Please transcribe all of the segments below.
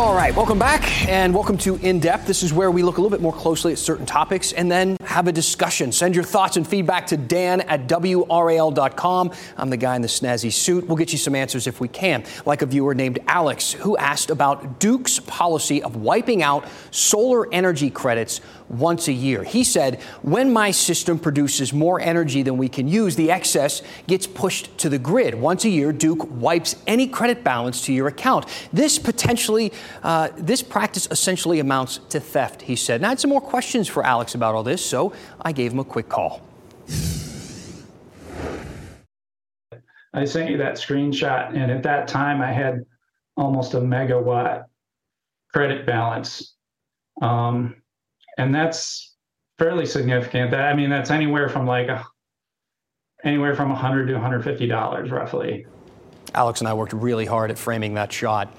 All right, welcome back and welcome to In Depth. This is where we look a little bit more closely at certain topics and then have a discussion. Send your thoughts and feedback to Dan at WRAL.com. I'm the guy in the snazzy suit. We'll get you some answers if we can. Like a viewer named Alex who asked about Duke's policy of wiping out solar energy credits once a year. He said, when my system produces more energy than we can use, the excess gets pushed to the grid. Once a year, Duke wipes any credit balance to your account. This potentially, uh, this practice essentially amounts to theft, he said. And I had some more questions for Alex about all this, so I gave him a quick call. I sent you that screenshot, and at that time I had almost a megawatt credit balance. Um, and that's fairly significant. That I mean, that's anywhere from like a, anywhere from 100 to 150 dollars, roughly. Alex and I worked really hard at framing that shot.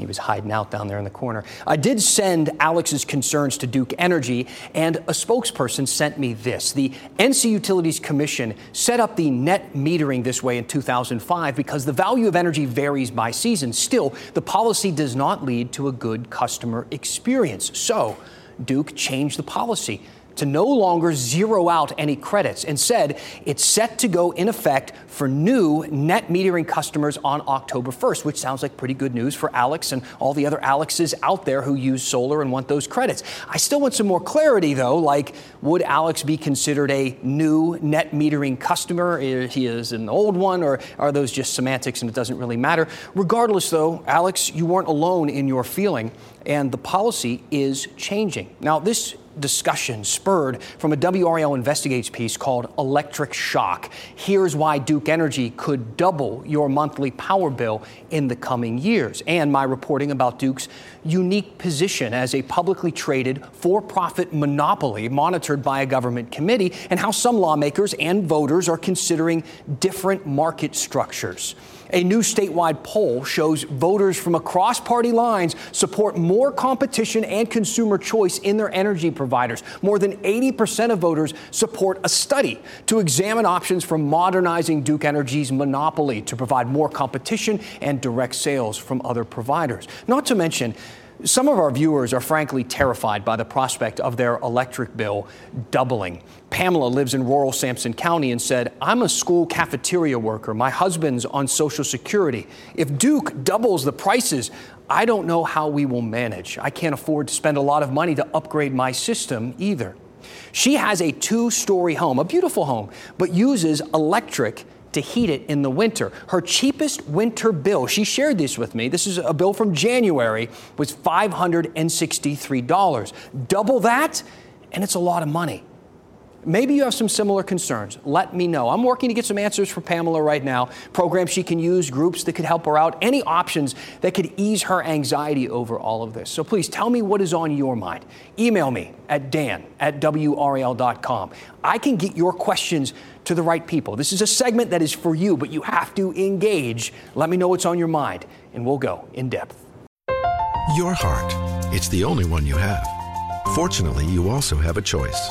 He was hiding out down there in the corner. I did send Alex's concerns to Duke Energy, and a spokesperson sent me this. The NC Utilities Commission set up the net metering this way in 2005 because the value of energy varies by season. Still, the policy does not lead to a good customer experience. So, Duke changed the policy to no longer zero out any credits and said it's set to go in effect for new net metering customers on October 1st, which sounds like pretty good news for Alex and all the other Alexes out there who use solar and want those credits. I still want some more clarity though, like would Alex be considered a new net metering customer? He is an old one, or are those just semantics and it doesn't really matter? Regardless though, Alex, you weren't alone in your feeling and the policy is changing. Now, this discussion spurred from a WRAL Investigates piece called Electric Shock. Here's why Duke Energy could double your monthly power bill in the coming years, and my reporting about Duke's unique position as a publicly traded for profit monopoly monitored by a government committee, and how some lawmakers and voters are considering different market structures. A new statewide poll shows voters from across party lines support more competition and consumer choice in their energy providers. More than 80% of voters support a study to examine options for modernizing Duke Energy's monopoly to provide more competition and direct sales from other providers. Not to mention, some of our viewers are frankly terrified by the prospect of their electric bill doubling. Pamela lives in rural Sampson County and said, I'm a school cafeteria worker. My husband's on Social Security. If Duke doubles the prices, I don't know how we will manage. I can't afford to spend a lot of money to upgrade my system either. She has a two story home, a beautiful home, but uses electric to heat it in the winter. Her cheapest winter bill, she shared this with me, this is a bill from January, was $563. Double that, and it's a lot of money. Maybe you have some similar concerns. Let me know. I'm working to get some answers for Pamela right now. Programs she can use, groups that could help her out, any options that could ease her anxiety over all of this. So please tell me what is on your mind. Email me at dan at WRAL.com. I can get your questions to the right people. This is a segment that is for you, but you have to engage. Let me know what's on your mind, and we'll go in depth. Your heart. It's the only one you have. Fortunately, you also have a choice